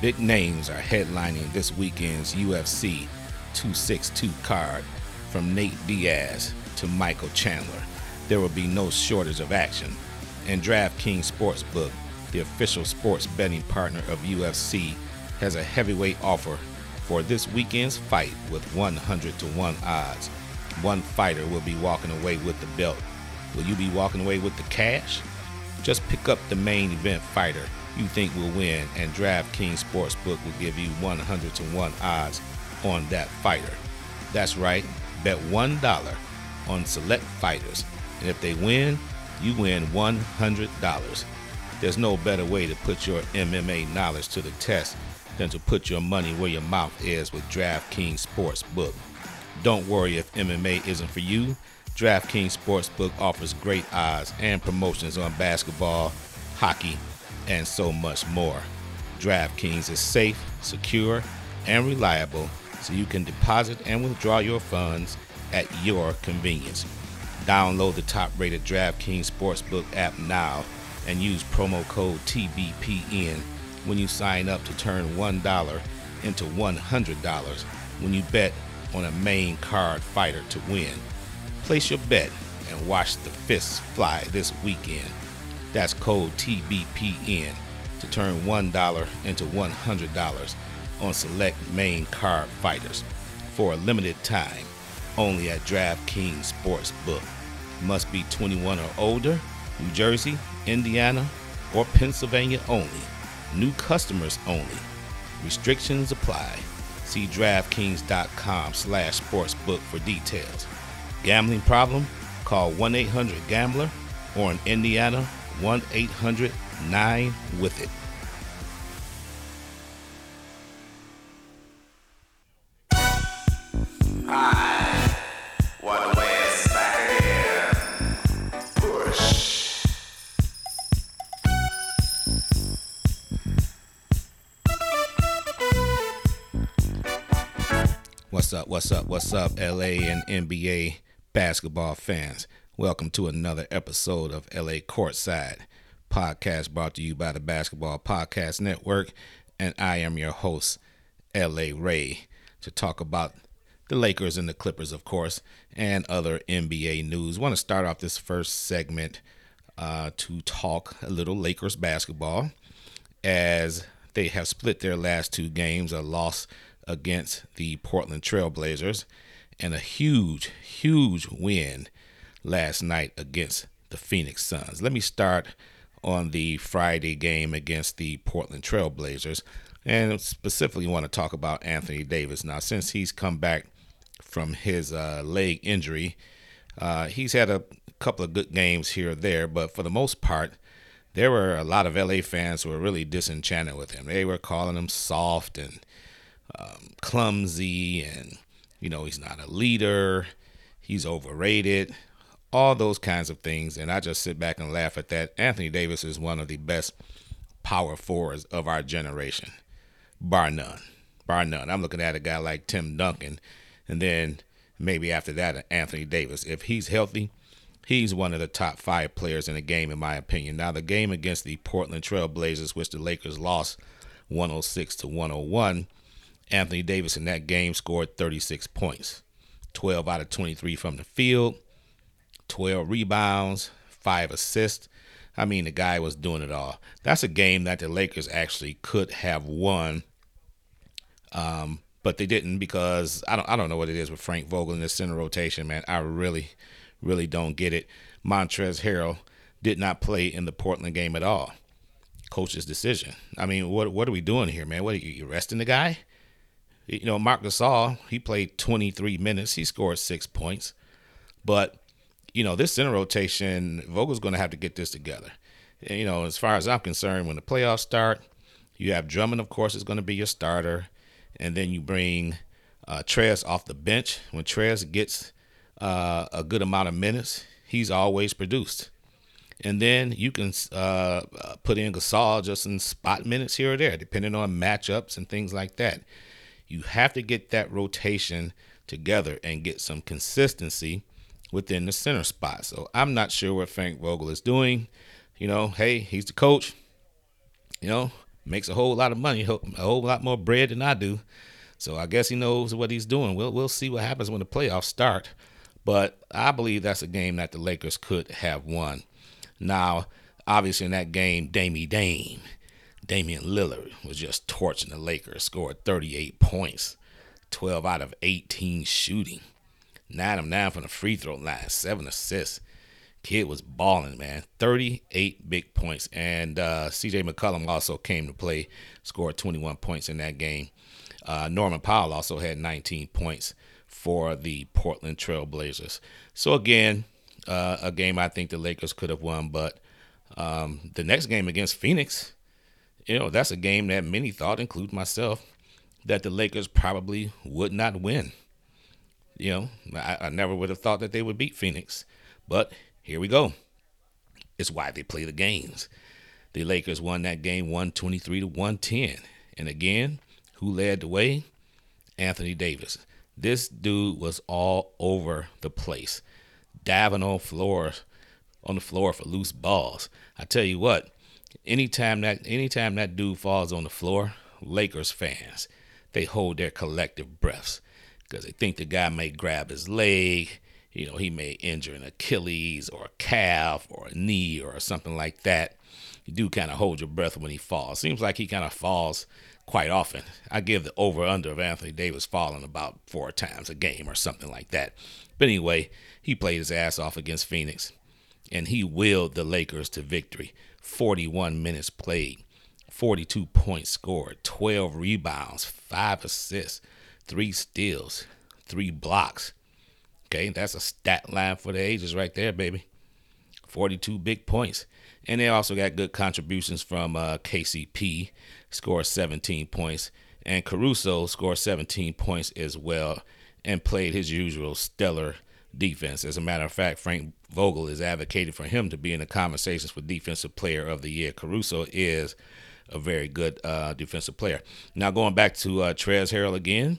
Big names are headlining this weekend's UFC 262 card from Nate Diaz to Michael Chandler. There will be no shortage of action. And DraftKings Sportsbook, the official sports betting partner of UFC, has a heavyweight offer for this weekend's fight with 100 to 1 odds. One fighter will be walking away with the belt. Will you be walking away with the cash? Just pick up the main event fighter you think will win, and DraftKings Sportsbook will give you 100 to 1 odds on that fighter. That's right, bet $1 on select fighters, and if they win, you win $100. There's no better way to put your MMA knowledge to the test than to put your money where your mouth is with DraftKings Sportsbook. Don't worry if MMA isn't for you. DraftKings Sportsbook offers great odds and promotions on basketball, hockey, and so much more. DraftKings is safe, secure, and reliable so you can deposit and withdraw your funds at your convenience. Download the top rated DraftKings Sportsbook app now and use promo code TBPN when you sign up to turn $1 into $100 when you bet on a main card fighter to win. Place your bet and watch the fists fly this weekend. That's code TBPN to turn $1 into $100 on select main card fighters for a limited time only at DraftKings Sportsbook. Must be 21 or older, New Jersey, Indiana, or Pennsylvania only. New customers only. Restrictions apply. See DraftKings.com slash sportsbook for details. Gambling problem? Call 1-800-GAMBLER or in Indiana, 1-800-9-WITH-IT. What the West back again? Push. What's up? What's up? What's up, LA and NBA basketball fans? Welcome to another episode of LA Courtside podcast brought to you by the Basketball Podcast Network. And I am your host, LA Ray, to talk about the Lakers and the Clippers, of course, and other NBA news. want to start off this first segment uh, to talk a little Lakers basketball as they have split their last two games, a loss against the Portland Trailblazers, and a huge, huge win last night against the Phoenix Suns. Let me start on the Friday game against the Portland Trailblazers and specifically want to talk about Anthony Davis. Now, since he's come back from his uh, leg injury, uh, he's had a couple of good games here or there, but for the most part, there were a lot of LA fans who were really disenchanted with him. They were calling him soft and um, clumsy, and you know he's not a leader. He's overrated. All those kinds of things, and I just sit back and laugh at that. Anthony Davis is one of the best power forwards of our generation, bar none, bar none. I'm looking at a guy like Tim Duncan, and then maybe after that, Anthony Davis. If he's healthy, he's one of the top five players in the game, in my opinion. Now, the game against the Portland Trailblazers, which the Lakers lost 106 to 101, Anthony Davis in that game scored 36 points, 12 out of 23 from the field, 12 rebounds, five assists. I mean, the guy was doing it all. That's a game that the Lakers actually could have won, um, but they didn't because I don't. I don't know what it is with Frank Vogel in the center rotation, man. I really, really don't get it. Montrezl Harrell did not play in the Portland game at all. Coach's decision. I mean, what what are we doing here, man? What are you, you arresting the guy? You know, Marc Gasol, he played 23 minutes. He scored six points. But, you know, this center rotation, Vogel's going to have to get this together. And, you know, as far as I'm concerned, when the playoffs start, you have Drummond, of course, is going to be your starter. And then you bring uh, Trez off the bench. When Trez gets uh, a good amount of minutes, he's always produced. And then you can uh, put in Gasol just in spot minutes here or there, depending on matchups and things like that. You have to get that rotation together and get some consistency within the center spot. So I'm not sure what Frank Vogel is doing. You know, hey, he's the coach. You know, makes a whole lot of money, a whole lot more bread than I do. So I guess he knows what he's doing. We'll we'll see what happens when the playoffs start. But I believe that's a game that the Lakers could have won. Now, obviously in that game, Damie Dame, Damian Lillard was just torching the Lakers, scored 38 points, 12 out of 18 shooting, 9 of 9 from the free throw line, 7 assists. Kid was balling, man. 38 big points. And uh, CJ McCollum also came to play, scored 21 points in that game. Uh, Norman Powell also had 19 points for the Portland Trailblazers. So, again, uh, a game I think the Lakers could have won. But um, the next game against Phoenix, you know, that's a game that many thought, include myself, that the Lakers probably would not win. You know, I, I never would have thought that they would beat Phoenix. But here we go. It's why they play the games. The Lakers won that game 123 to 110. And again, who led the way? Anthony Davis. This dude was all over the place, diving on floors, on the floor for loose balls. I tell you what, anytime that anytime that dude falls on the floor, Lakers fans, they hold their collective breaths because they think the guy may grab his leg, you know, he may injure an Achilles or a calf or a knee or something like that. You do kind of hold your breath when he falls. Seems like he kind of falls quite often. I give the over under of Anthony Davis falling about four times a game or something like that. But anyway, he played his ass off against Phoenix and he willed the Lakers to victory. 41 minutes played, 42 points scored, 12 rebounds, 5 assists, 3 steals, 3 blocks. Okay, that's a stat line for the ages right there, baby. 42 big points. And they also got good contributions from uh, KCP, scored 17 points, and Caruso scored 17 points as well and played his usual stellar defense. As a matter of fact, Frank Vogel is advocating for him to be in the conversations for Defensive Player of the Year. Caruso is a very good uh, defensive player. Now, going back to uh, Trez Harrell again,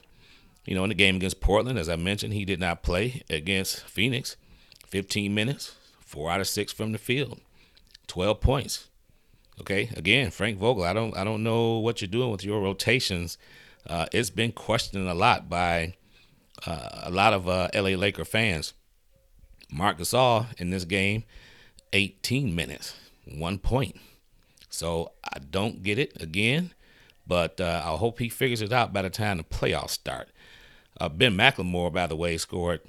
you know, in the game against Portland, as I mentioned, he did not play against Phoenix. 15 minutes, four out of six from the field, 12 points. Okay, again, Frank Vogel. I don't, I don't know what you're doing with your rotations. Uh, it's been questioned a lot by uh, a lot of uh, LA Laker fans. Marc Gasol in this game, 18 minutes, one point. So I don't get it again, but uh, I hope he figures it out by the time the playoffs start. Uh, ben McLemore, by the way, scored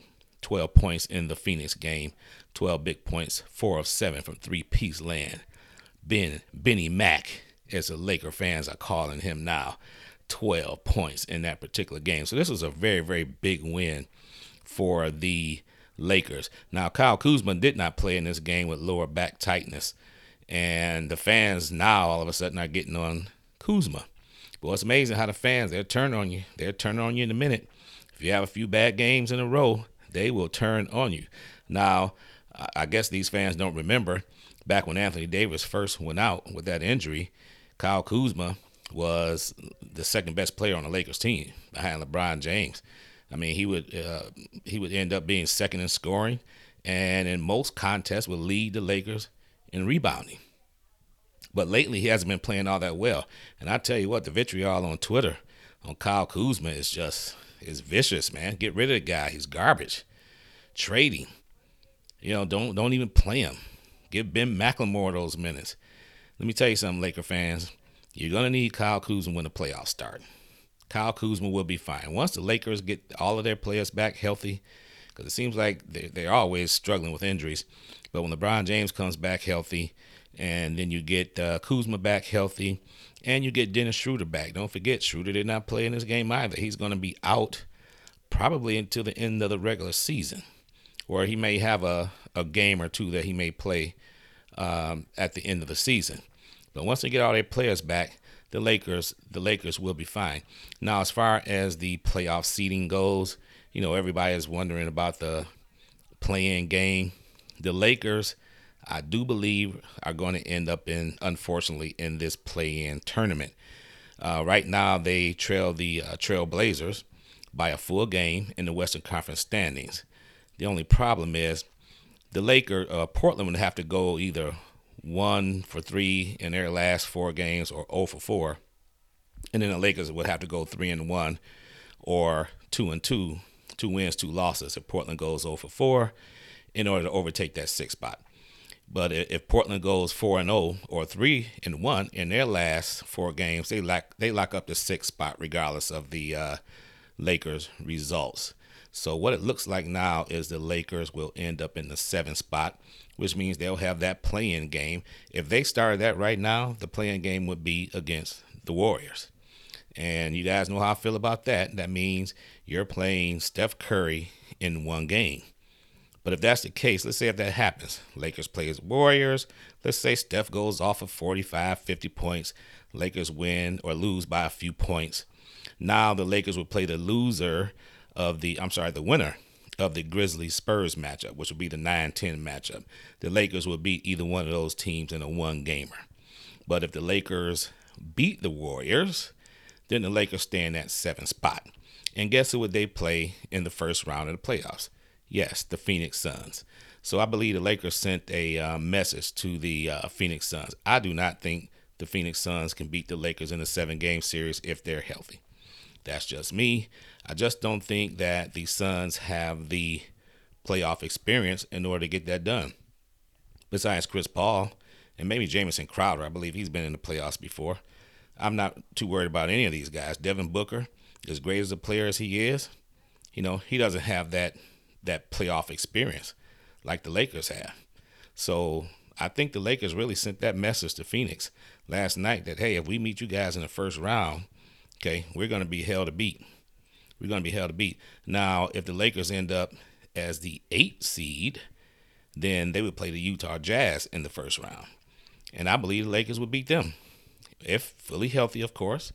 12 points in the Phoenix game, 12 big points, four of seven from three-piece land. Ben Benny Mack, as the Laker fans are calling him now, 12 points in that particular game. So this was a very, very big win for the Lakers. Now, Kyle Kuzma did not play in this game with lower back tightness. And the fans now all of a sudden are getting on Kuzma. But it's amazing how the fans, they'll turn on you. They'll turn on you in a minute. If you have a few bad games in a row, they will turn on you. Now, I guess these fans don't remember back when Anthony Davis first went out with that injury, Kyle Kuzma was the second best player on the Lakers team behind LeBron James. I mean, he would uh, he would end up being second in scoring, and in most contests would lead the Lakers in rebounding. But lately, he hasn't been playing all that well. And I tell you what, the vitriol on Twitter on Kyle Kuzma is just is vicious, man. Get rid of the guy. He's garbage. Trading. You know, don't don't even play him. Give Ben McLemore those minutes. Let me tell you something, Laker fans. You're gonna need Kyle Kuzma when the playoffs start. Kyle Kuzma will be fine once the Lakers get all of their players back healthy, because it seems like they're, they're always struggling with injuries. But when LeBron James comes back healthy, and then you get uh, Kuzma back healthy, and you get Dennis Schroeder back. Don't forget, Schroeder did not play in this game either. He's going to be out probably until the end of the regular season, or he may have a, a game or two that he may play um, at the end of the season. But once they get all their players back, the Lakers the Lakers will be fine. Now, as far as the playoff seeding goes, you know everybody is wondering about the play-in game. The Lakers, I do believe, are going to end up in, unfortunately, in this play-in tournament. Uh, right now, they trail the uh, Trail Blazers by a full game in the Western Conference standings. The only problem is the Laker uh, Portland would have to go either one for three in their last four games or 0 for four. And then the Lakers would have to go three and one or two and two, two wins, two losses if Portland goes 0 for four in order to overtake that sixth spot. But if Portland goes four and zero or three and one in their last four games, they lock they lock up the sixth spot regardless of the uh, Lakers' results. So what it looks like now is the Lakers will end up in the seventh spot, which means they'll have that play-in game. If they started that right now, the play-in game would be against the Warriors. And you guys know how I feel about that. That means you're playing Steph Curry in one game. But if that's the case, let's say if that happens, Lakers play plays Warriors, let's say Steph goes off of 45, 50 points, Lakers win or lose by a few points. Now the Lakers would play the loser of the, I'm sorry, the winner of the Grizzlies Spurs matchup, which would be the 9 10 matchup. The Lakers would beat either one of those teams in a one gamer. But if the Lakers beat the Warriors, then the Lakers stay in that seventh spot. And guess who would they play in the first round of the playoffs? Yes, the Phoenix Suns. So I believe the Lakers sent a uh, message to the uh, Phoenix Suns. I do not think the Phoenix Suns can beat the Lakers in a seven game series if they're healthy. That's just me. I just don't think that the Suns have the playoff experience in order to get that done. Besides Chris Paul and maybe Jamison Crowder, I believe he's been in the playoffs before. I'm not too worried about any of these guys. Devin Booker, as great as a player as he is, you know, he doesn't have that that playoff experience like the Lakers have. So I think the Lakers really sent that message to Phoenix last night that hey, if we meet you guys in the first round, okay, we're going to be hell to beat. We're going to be hell to beat. Now, if the Lakers end up as the eight seed, then they would play the Utah Jazz in the first round, and I believe the Lakers would beat them if fully healthy, of course.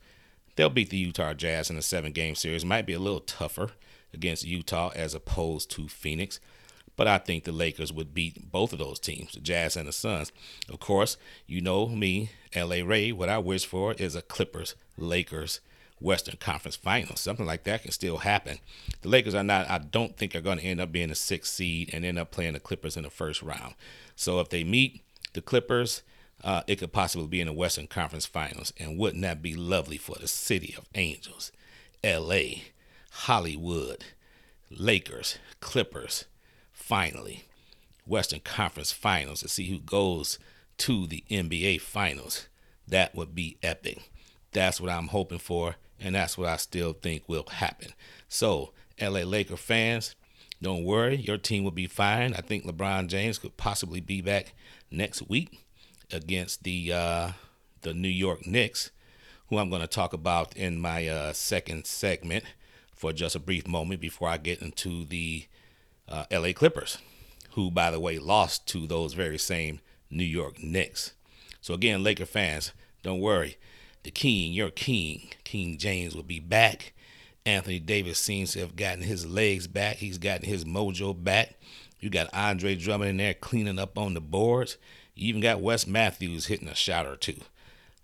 They'll beat the Utah Jazz in a seven game series. Might be a little tougher against Utah as opposed to Phoenix. But I think the Lakers would beat both of those teams, the Jazz and the Suns. Of course, you know me, LA Ray, what I wish for is a Clippers Lakers Western Conference Finals. Something like that can still happen. The Lakers are not, I don't think, are going to end up being a sixth seed and end up playing the Clippers in the first round. So if they meet the Clippers, uh, it could possibly be in the Western Conference Finals. And wouldn't that be lovely for the city of angels, LA, Hollywood, Lakers, Clippers, finally, Western Conference Finals to see who goes to the NBA Finals. That would be epic. That's what I'm hoping for, and that's what I still think will happen. So, LA Laker fans, don't worry, your team will be fine. I think LeBron James could possibly be back next week against the uh, the New York Knicks, who I'm going to talk about in my uh, second segment for just a brief moment before I get into the uh, LA Clippers, who, by the way, lost to those very same New York Knicks. So, again, Laker fans, don't worry. The king, your king, King James, will be back. Anthony Davis seems to have gotten his legs back. He's gotten his mojo back. You got Andre Drummond in there cleaning up on the boards. You even got Wes Matthews hitting a shot or two.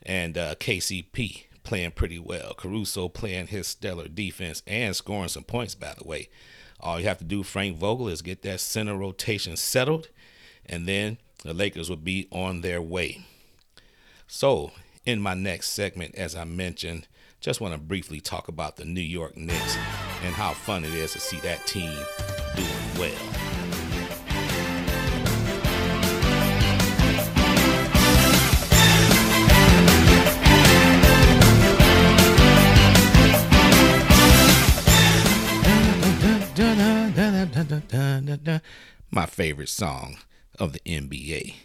And uh, KCP playing pretty well. Caruso playing his stellar defense and scoring some points, by the way. All you have to do, Frank Vogel, is get that center rotation settled, and then the Lakers will be on their way. So, in my next segment, as I mentioned, just want to briefly talk about the New York Knicks and how fun it is to see that team doing well. My favorite song of the NBA.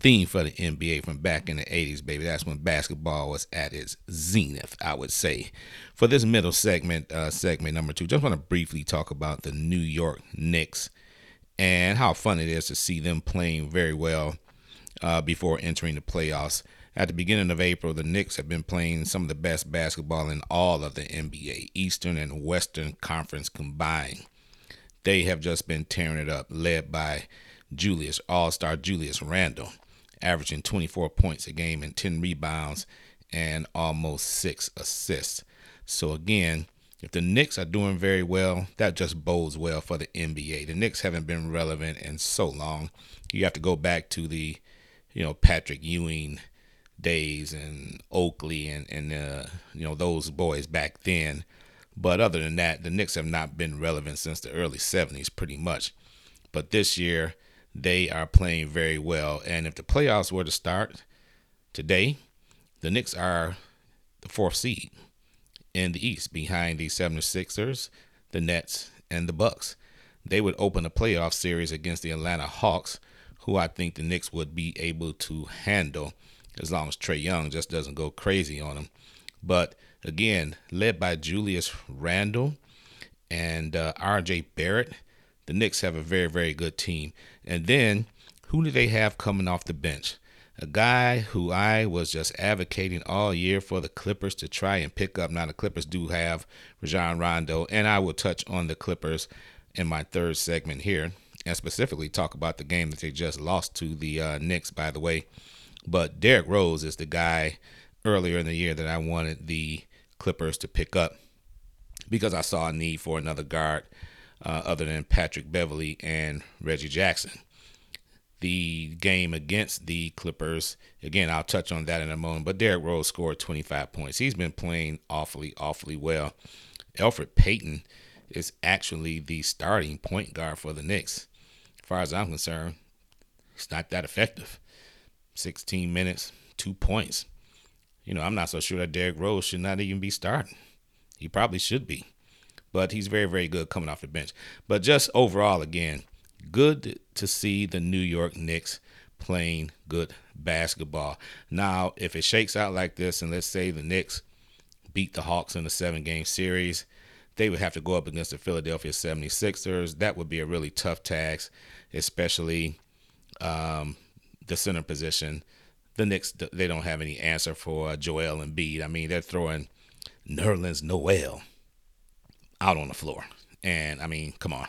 Theme for the NBA from back in the 80s, baby. That's when basketball was at its zenith, I would say. For this middle segment, uh, segment number two, just want to briefly talk about the New York Knicks and how fun it is to see them playing very well uh, before entering the playoffs. At the beginning of April, the Knicks have been playing some of the best basketball in all of the NBA, Eastern and Western Conference combined they have just been tearing it up, led by Julius, all star Julius Randle, averaging 24 points a game and 10 rebounds and almost six assists. So, again, if the Knicks are doing very well, that just bodes well for the NBA. The Knicks haven't been relevant in so long. You have to go back to the you know, Patrick Ewing days and Oakley and and uh, you know those boys back then. But other than that, the Knicks have not been relevant since the early '70s, pretty much. But this year, they are playing very well. And if the playoffs were to start today, the Knicks are the fourth seed in the East behind the 76ers, the Nets, and the Bucks. They would open a playoff series against the Atlanta Hawks, who I think the Knicks would be able to handle as long as Trae Young just doesn't go crazy on them. But again, led by Julius Randle and uh, RJ Barrett, the Knicks have a very, very good team. And then who do they have coming off the bench? A guy who I was just advocating all year for the Clippers to try and pick up. Now, the Clippers do have Rajon Rondo, and I will touch on the Clippers in my third segment here and specifically talk about the game that they just lost to the uh, Knicks, by the way. But Derrick Rose is the guy earlier in the year that I wanted the Clippers to pick up because I saw a need for another guard uh, other than Patrick Beverley and Reggie Jackson. The game against the Clippers, again, I'll touch on that in a moment, but Derrick Rose scored 25 points. He's been playing awfully, awfully well. Elfrid Payton is actually the starting point guard for the Knicks. As far as I'm concerned, he's not that effective. 16 minutes, two points. You know, I'm not so sure that Derrick Rose should not even be starting. He probably should be, but he's very, very good coming off the bench. But just overall, again, good to see the New York Knicks playing good basketball. Now, if it shakes out like this, and let's say the Knicks beat the Hawks in a seven game series, they would have to go up against the Philadelphia 76ers. That would be a really tough task, especially um, the center position. The Knicks, they don't have any answer for Joel and Embiid. I mean, they're throwing Nerlens Noel out on the floor. And I mean, come on.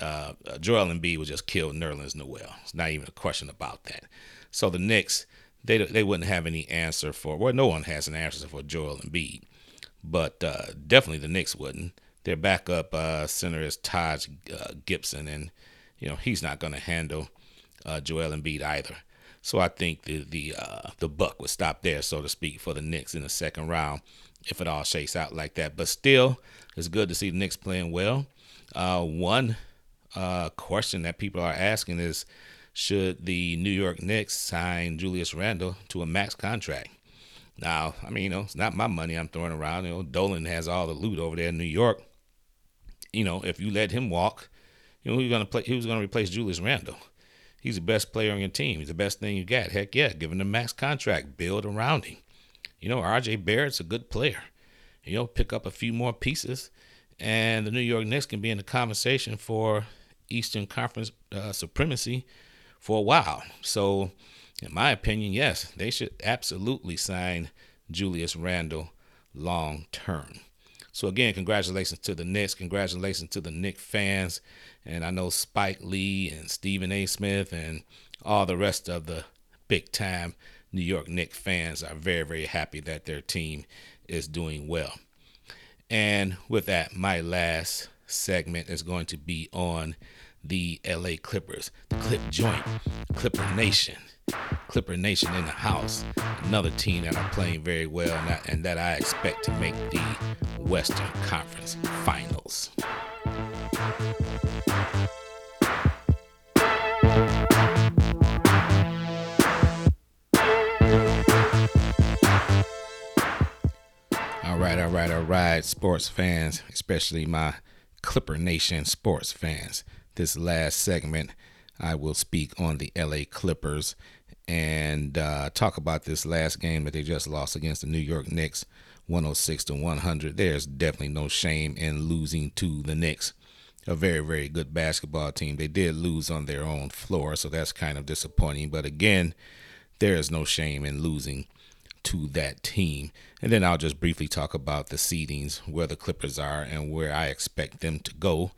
Uh, Joel Embiid would just kill Nerlens Noel. It's not even a question about that. So the Knicks, they they wouldn't have any answer for. Well, no one has an answer for Joel and Embiid, but uh, definitely the Knicks wouldn't. Their backup uh, center is Taj uh, Gibson, and you know he's not going to handle uh, Joel Embiid either. So I think the the uh, the buck would stop there, so to speak, for the Knicks in the second round if it all shakes out like that. But still, it's good to see the Knicks playing well. Uh, one uh, question that people are asking is, should the New York Knicks sign Julius Randle to a max contract? Now, I mean, you know, it's not my money I'm throwing around. You know, Dolan has all the loot over there in New York. You know, if you let him walk, you know, who's gonna play? Who's gonna replace Julius Randle? He's the best player on your team. He's the best thing you got. Heck yeah, give him the max contract. Build around him. You know, RJ Barrett's a good player. You know, pick up a few more pieces, and the New York Knicks can be in the conversation for Eastern Conference uh, supremacy for a while. So, in my opinion, yes, they should absolutely sign Julius Randle long term. So again, congratulations to the Knicks. Congratulations to the Knick fans. And I know Spike Lee and Stephen A. Smith and all the rest of the big time New York Knicks fans are very, very happy that their team is doing well. And with that, my last segment is going to be on the LA Clippers, the Clip Joint, Clipper Nation. Clipper Nation in the house. Another team that are playing very well and that, and that I expect to make the Western Conference Finals. All right, all right, all right, sports fans, especially my Clipper Nation sports fans. This last segment, I will speak on the LA Clippers and uh, talk about this last game that they just lost against the New York Knicks, 106 to 100. There's definitely no shame in losing to the Knicks, a very, very good basketball team. They did lose on their own floor, so that's kind of disappointing. But again, there is no shame in losing to that team. And then I'll just briefly talk about the seedings, where the Clippers are, and where I expect them to go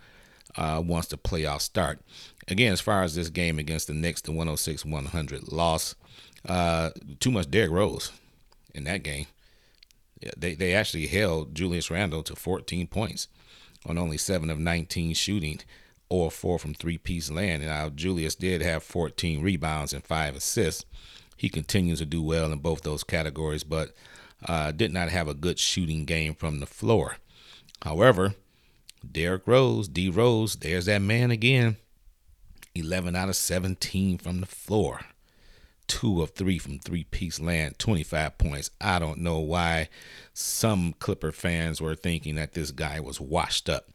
uh, once the playoffs start. Again, as far as this game against the Knicks, the 106 100 loss, uh, too much Derrick Rose in that game. They, they actually held Julius Randle to 14 points on only 7 of 19 shooting. or 4 from three piece land. Now, Julius did have 14 rebounds and five assists. He continues to do well in both those categories, but uh, did not have a good shooting game from the floor. However, Derrick Rose, D Rose, there's that man again. 11 out of 17 from the floor. Two of three from three piece land, 25 points. I don't know why some Clipper fans were thinking that this guy was washed up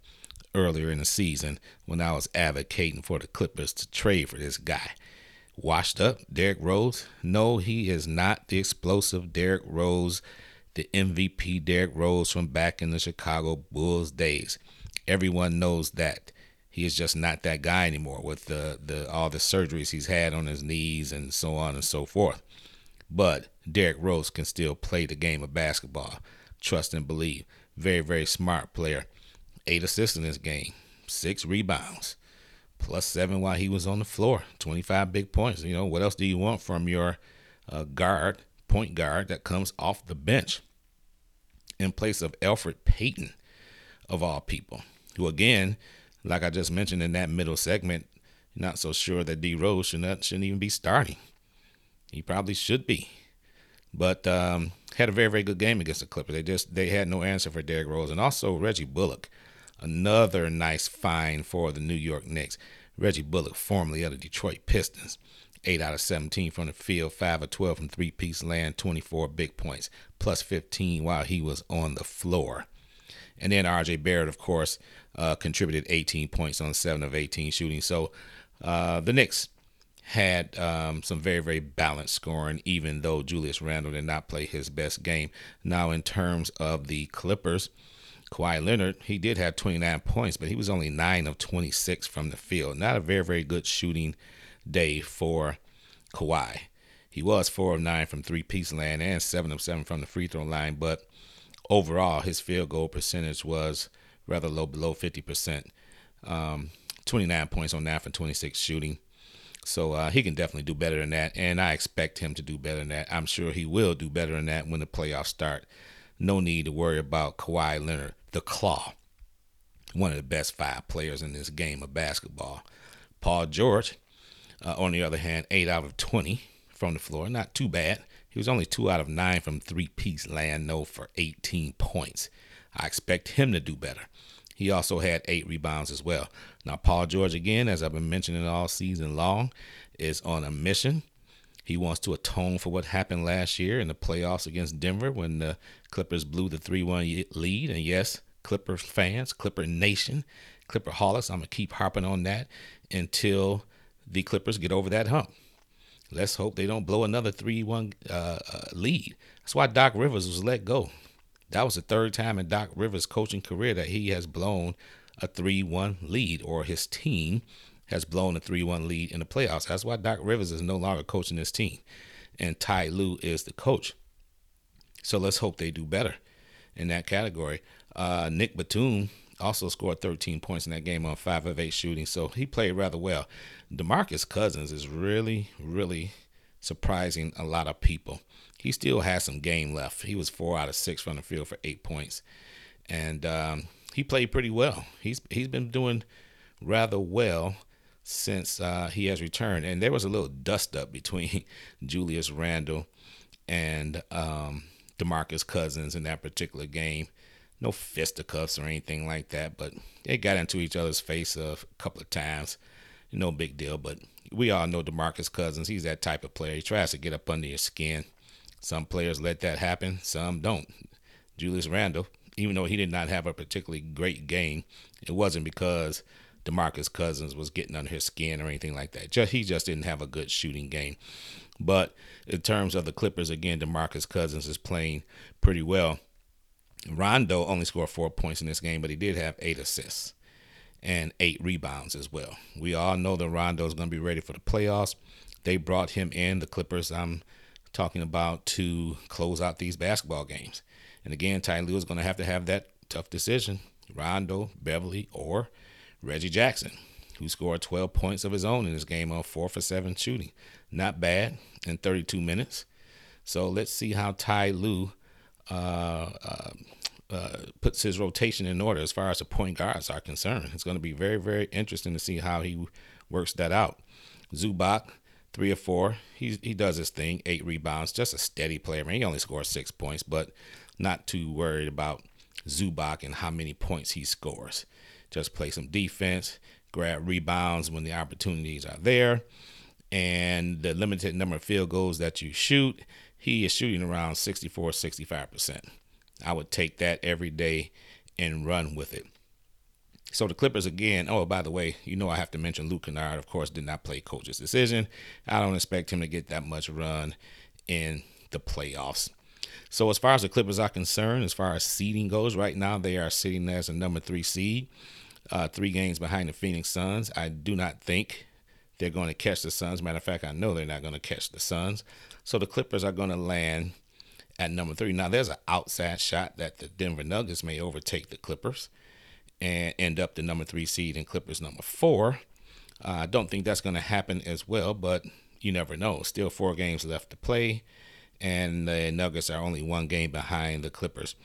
earlier in the season when I was advocating for the Clippers to trade for this guy. Washed up, Derrick Rose? No, he is not the explosive Derrick Rose, the MVP Derrick Rose from back in the Chicago Bulls days. Everyone knows that. He is just not that guy anymore with the, the all the surgeries he's had on his knees and so on and so forth. But Derrick Rose can still play the game of basketball. Trust and believe. Very, very smart player. Eight assists in this game, six rebounds, plus seven while he was on the floor. 25 big points. You know, what else do you want from your uh, guard, point guard that comes off the bench in place of Elfrid Payton, of all people, who again, like I just mentioned in that middle segment, not so sure that D Rose should not, shouldn't even be starting. He probably should be, but um, had a very very good game against the Clippers. They just they had no answer for Derrick Rose and also Reggie Bullock, another nice find for the New York Knicks. Reggie Bullock, formerly of the Detroit Pistons. 8 out of 17 from the field, 5 of 12 from three piece land, 24 big points, plus 15 while he was on the floor. And then RJ Barrett, of course, uh, contributed 18 points on 7 of 18 shooting. So uh, the Knicks had um, some very, very balanced scoring, even though Julius Randle did not play his best game. Now, in terms of the Clippers, Kawhi Leonard, he did have 29 points, but he was only 9 of 26 from the field. Not a very, very good shooting day for Kawhi. He was 4 of 9 from three piece land and 7 of 7 from the free throw line, but overall, his field goal percentage was rather low, below 50%. Um, 29 points on that for 26 shooting. So uh, he can definitely do better than that, and I expect him to do better than that. I'm sure he will do better than that when the playoffs start. No need to worry about Kawhi Leonard, the Claw, one of the best five players in this game of basketball. Paul George, uh, on the other hand, 8 out of 20 from the floor. Not too bad. He was only 2 out of 9 from three piece land, no, for 18 points. I expect him to do better. He also had eight rebounds as well. Now, Paul George, again, as I've been mentioning all season long, is on a mission. He wants to atone for what happened last year in the playoffs against Denver when the Clippers blew the 3 1 lead. And yes, Clippers fans, Clipper Nation, Clipper Holics, I'm going to keep harping on that until the Clippers get over that hump. Let's hope they don't blow another 3 1 uh, uh, lead. That's why Doc Rivers was let go. That was the third time in Doc Rivers' coaching career that he has blown a 3 1 lead, or his team has blown a 3 1 lead in the playoffs. That's why Doc Rivers is no longer coaching this team. And Ty Lue is the coach. So let's hope they do better in that category. Uh, Nick Batum also scored 13 points in that game on 5 of 8 shooting, so he played rather well. DeMarcus Cousins is really, really surprising a lot of people. He still has some game left. He was 4 out of 6 from the field for 8 points. And um, he played pretty well. He's he's been doing rather well since uh, he has returned. And there was a little dust up between Julius Randle and um, DeMarcus Cousins in that particular game no fisticuffs or anything like that, but they got into each other's face a couple of times. No big deal, but we all know DeMarcus Cousins. He's that type of player. He tries to get up under your skin. Some players let that happen, some don't. Julius Randle, even though he did not have a particularly great game, it wasn't because DeMarcus Cousins was getting under his skin or anything like that. Just, he just didn't have a good shooting game. But in terms of the Clippers, again, DeMarcus Cousins is playing pretty well. Rondo only scored four points in this game, but he did have eight assists and eight rebounds as well. We all know that Rondo is going to be ready for the playoffs. They brought him in, the Clippers I'm talking about, to close out these basketball games. And again, Ty Lue is going to have to have that tough decision Rondo, Beverley, or Reggie Jackson, who scored 12 points of his own in this game on 4 for 7 shooting. Not bad in 32 minutes. So let's see how Ty Lue uh, uh, uh, puts his rotation in order as far as the point guards are concerned. It's going to be very, very interesting to see how he works that out. Zubac, three or four. He he does his thing. Eight rebounds. Just a steady player. Man, he only scores six points, but not too worried about Zubac and how many points he scores. Just play some defense, grab rebounds when the opportunities are there, and the limited number of field goals that you shoot. He is shooting around 64, 65 percent. I would take that every day and run with it. So the Clippers again. Oh, by the way, you know I have to mention Luke Kennard. Of course, did not play coach's decision. I don't expect him to get that much run in the playoffs. So as far as the Clippers are concerned, as far as seeding goes, right now they are sitting as a number three seed, uh, three games behind the Phoenix Suns. I do not think they're going to catch the Suns. Matter of fact, I know they're not going to catch the Suns. So the Clippers are going to land at number three. Now there's an outside shot that the Denver Nuggets may overtake the Clippers and end up the number three seed and Clippers number four. Uh, I don't think that's going to happen as well, but you never know. Still four games left to play, and the Nuggets are only one game behind the Clippers.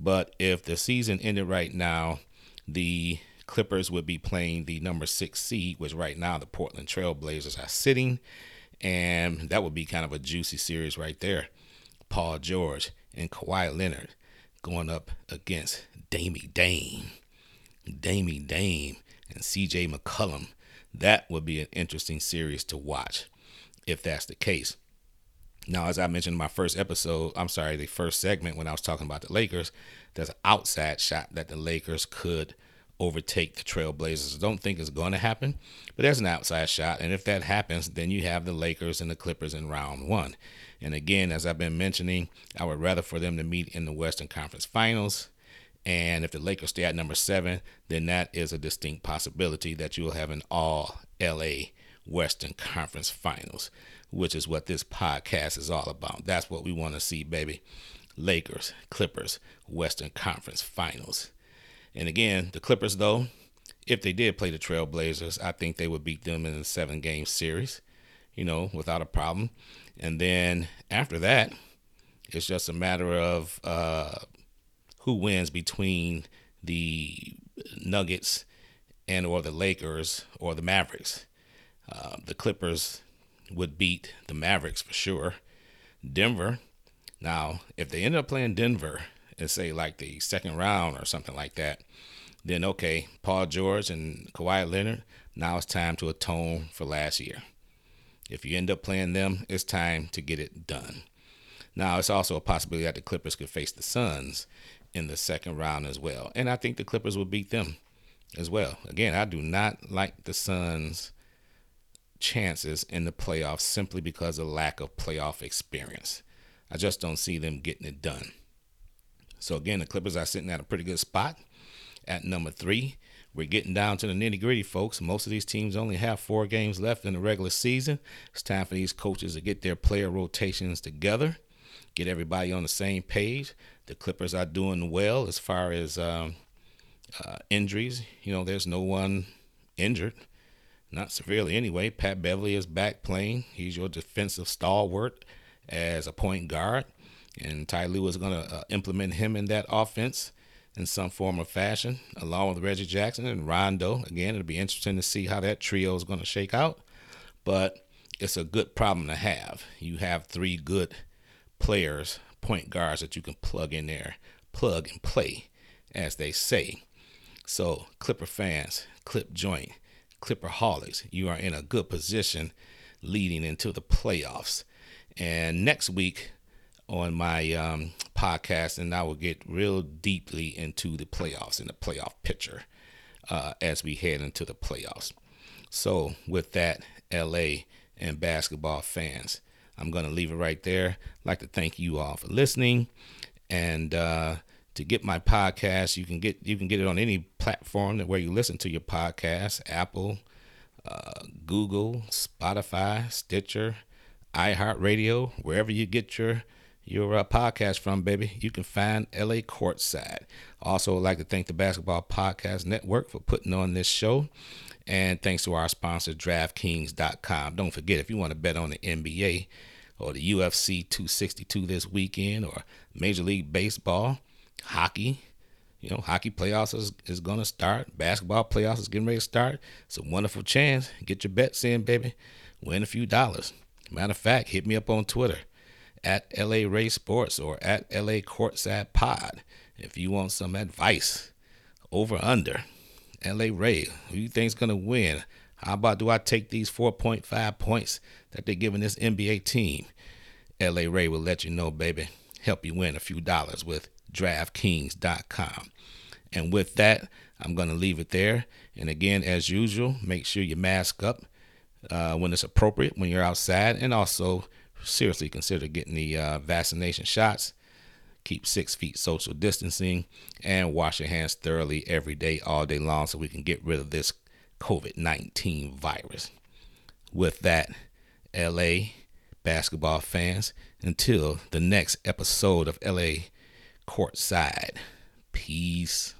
But if the season ended right now, the Clippers would be playing the number six seed, which right now the Portland Trailblazers are sitting, and that would be kind of a juicy series right there. Paul George and Kawhi Leonard going up against Damey Dame. Damey Dame and CJ McCollum. That would be an interesting series to watch if that's the case. Now, as I mentioned in my first episode, I'm sorry, the first segment when I was talking about the Lakers, there's an outside shot that the Lakers could overtake the Trailblazers. I don't think it's going to happen, but there's an outside shot. And if that happens, then you have the Lakers and the Clippers in round one. And again, as I've been mentioning, I would rather for them to meet in the Western Conference Finals and if the Lakers stay at number seven, then that is a distinct possibility that you will have an all LA Western Conference Finals, which is what this podcast is all about. That's what we want to see, baby. Lakers, Clippers, Western Conference Finals. And again, the Clippers, though, if they did play the Trailblazers, I think they would beat them in a seven game series, you know, without a problem. And then after that, it's just a matter of uh, who wins between the Nuggets and or the Lakers or the Mavericks. Uh, the Clippers would beat the Mavericks for sure. Denver. Now, if they end up playing Denver and say like the second round or something like that, then okay, Paul George and Kawhi Leonard. Now it's time to atone for last year. If you end up playing them, it's time to get it done. Now, it's also a possibility that the Clippers could face the Suns in the second round as well. And I think the Clippers will beat them as well. Again, I do not like the Suns' chances in the playoffs simply because of lack of playoff experience. I just don't see them getting it done. So again, the Clippers are sitting at a pretty good spot at number three. We're getting down to the nitty gritty, folks. Most of these teams only have four games left in the regular season. It's time for these coaches to get their player rotations together, get everybody on the same page. The Clippers are doing well as far as um, uh, injuries. You know, there's no one injured, not severely anyway. Pat Beverley is back playing. He's your defensive stalwart as a point guard, and Ty Lue is going to uh, implement him in that offense in some form or fashion, along with Reggie Jackson and Rondo. Again, it'll be interesting to see how that trio is going to shake out, but it's a good problem to have. You have three good players point guards that you can plug in there, plug and play, as they say. So, Clipper fans, Clip Joint, Clipper Holics, you are in a good position leading into the playoffs. And next week on my um, podcast, and I will get real deeply into the playoffs and the playoff picture uh, as we head into the playoffs. So, with that, LA and basketball fans, I'm going to leave it right there. I'd like to thank you all for listening. And uh, to get my podcast, you can get you can get it on any platform that where you listen to your podcast: Apple, uh, Google, Spotify, Stitcher, iHeartRadio, wherever you get your your uh, podcast from, baby. You can find LA Courtside. Also, I'd like to thank the Basketball Podcast Network for putting on this show. And thanks to our sponsor, DraftKings.com. Don't forget, if you want to bet on the NBA or the UFC 262 this weekend or Major League Baseball, hockey, You know, hockey playoffs is, is going to start. Basketball playoffs is getting ready to start. It's a wonderful chance. Get your bets in, baby. Win a few dollars. Matter of fact, hit me up on Twitter at LA Ray Sports or at LA Courtside Pod if you want some advice. Over under. LA Ray, who you think's gonna win? How about do I take these 4.5 points that they're giving this NBA team? LA Ray will let you know, baby. Help you win a few dollars with DraftKings.com. And with that, I'm going to leave it there. And again, as usual, make sure you mask up uh, when it's appropriate when you're outside, and also seriously consider getting the uh, vaccination shots. Keep six feet social distancing and wash your hands thoroughly every day, all day long, so we can get rid of this COVID 19 virus. With that, LA basketball fans, until the next episode of LA Courtside, peace.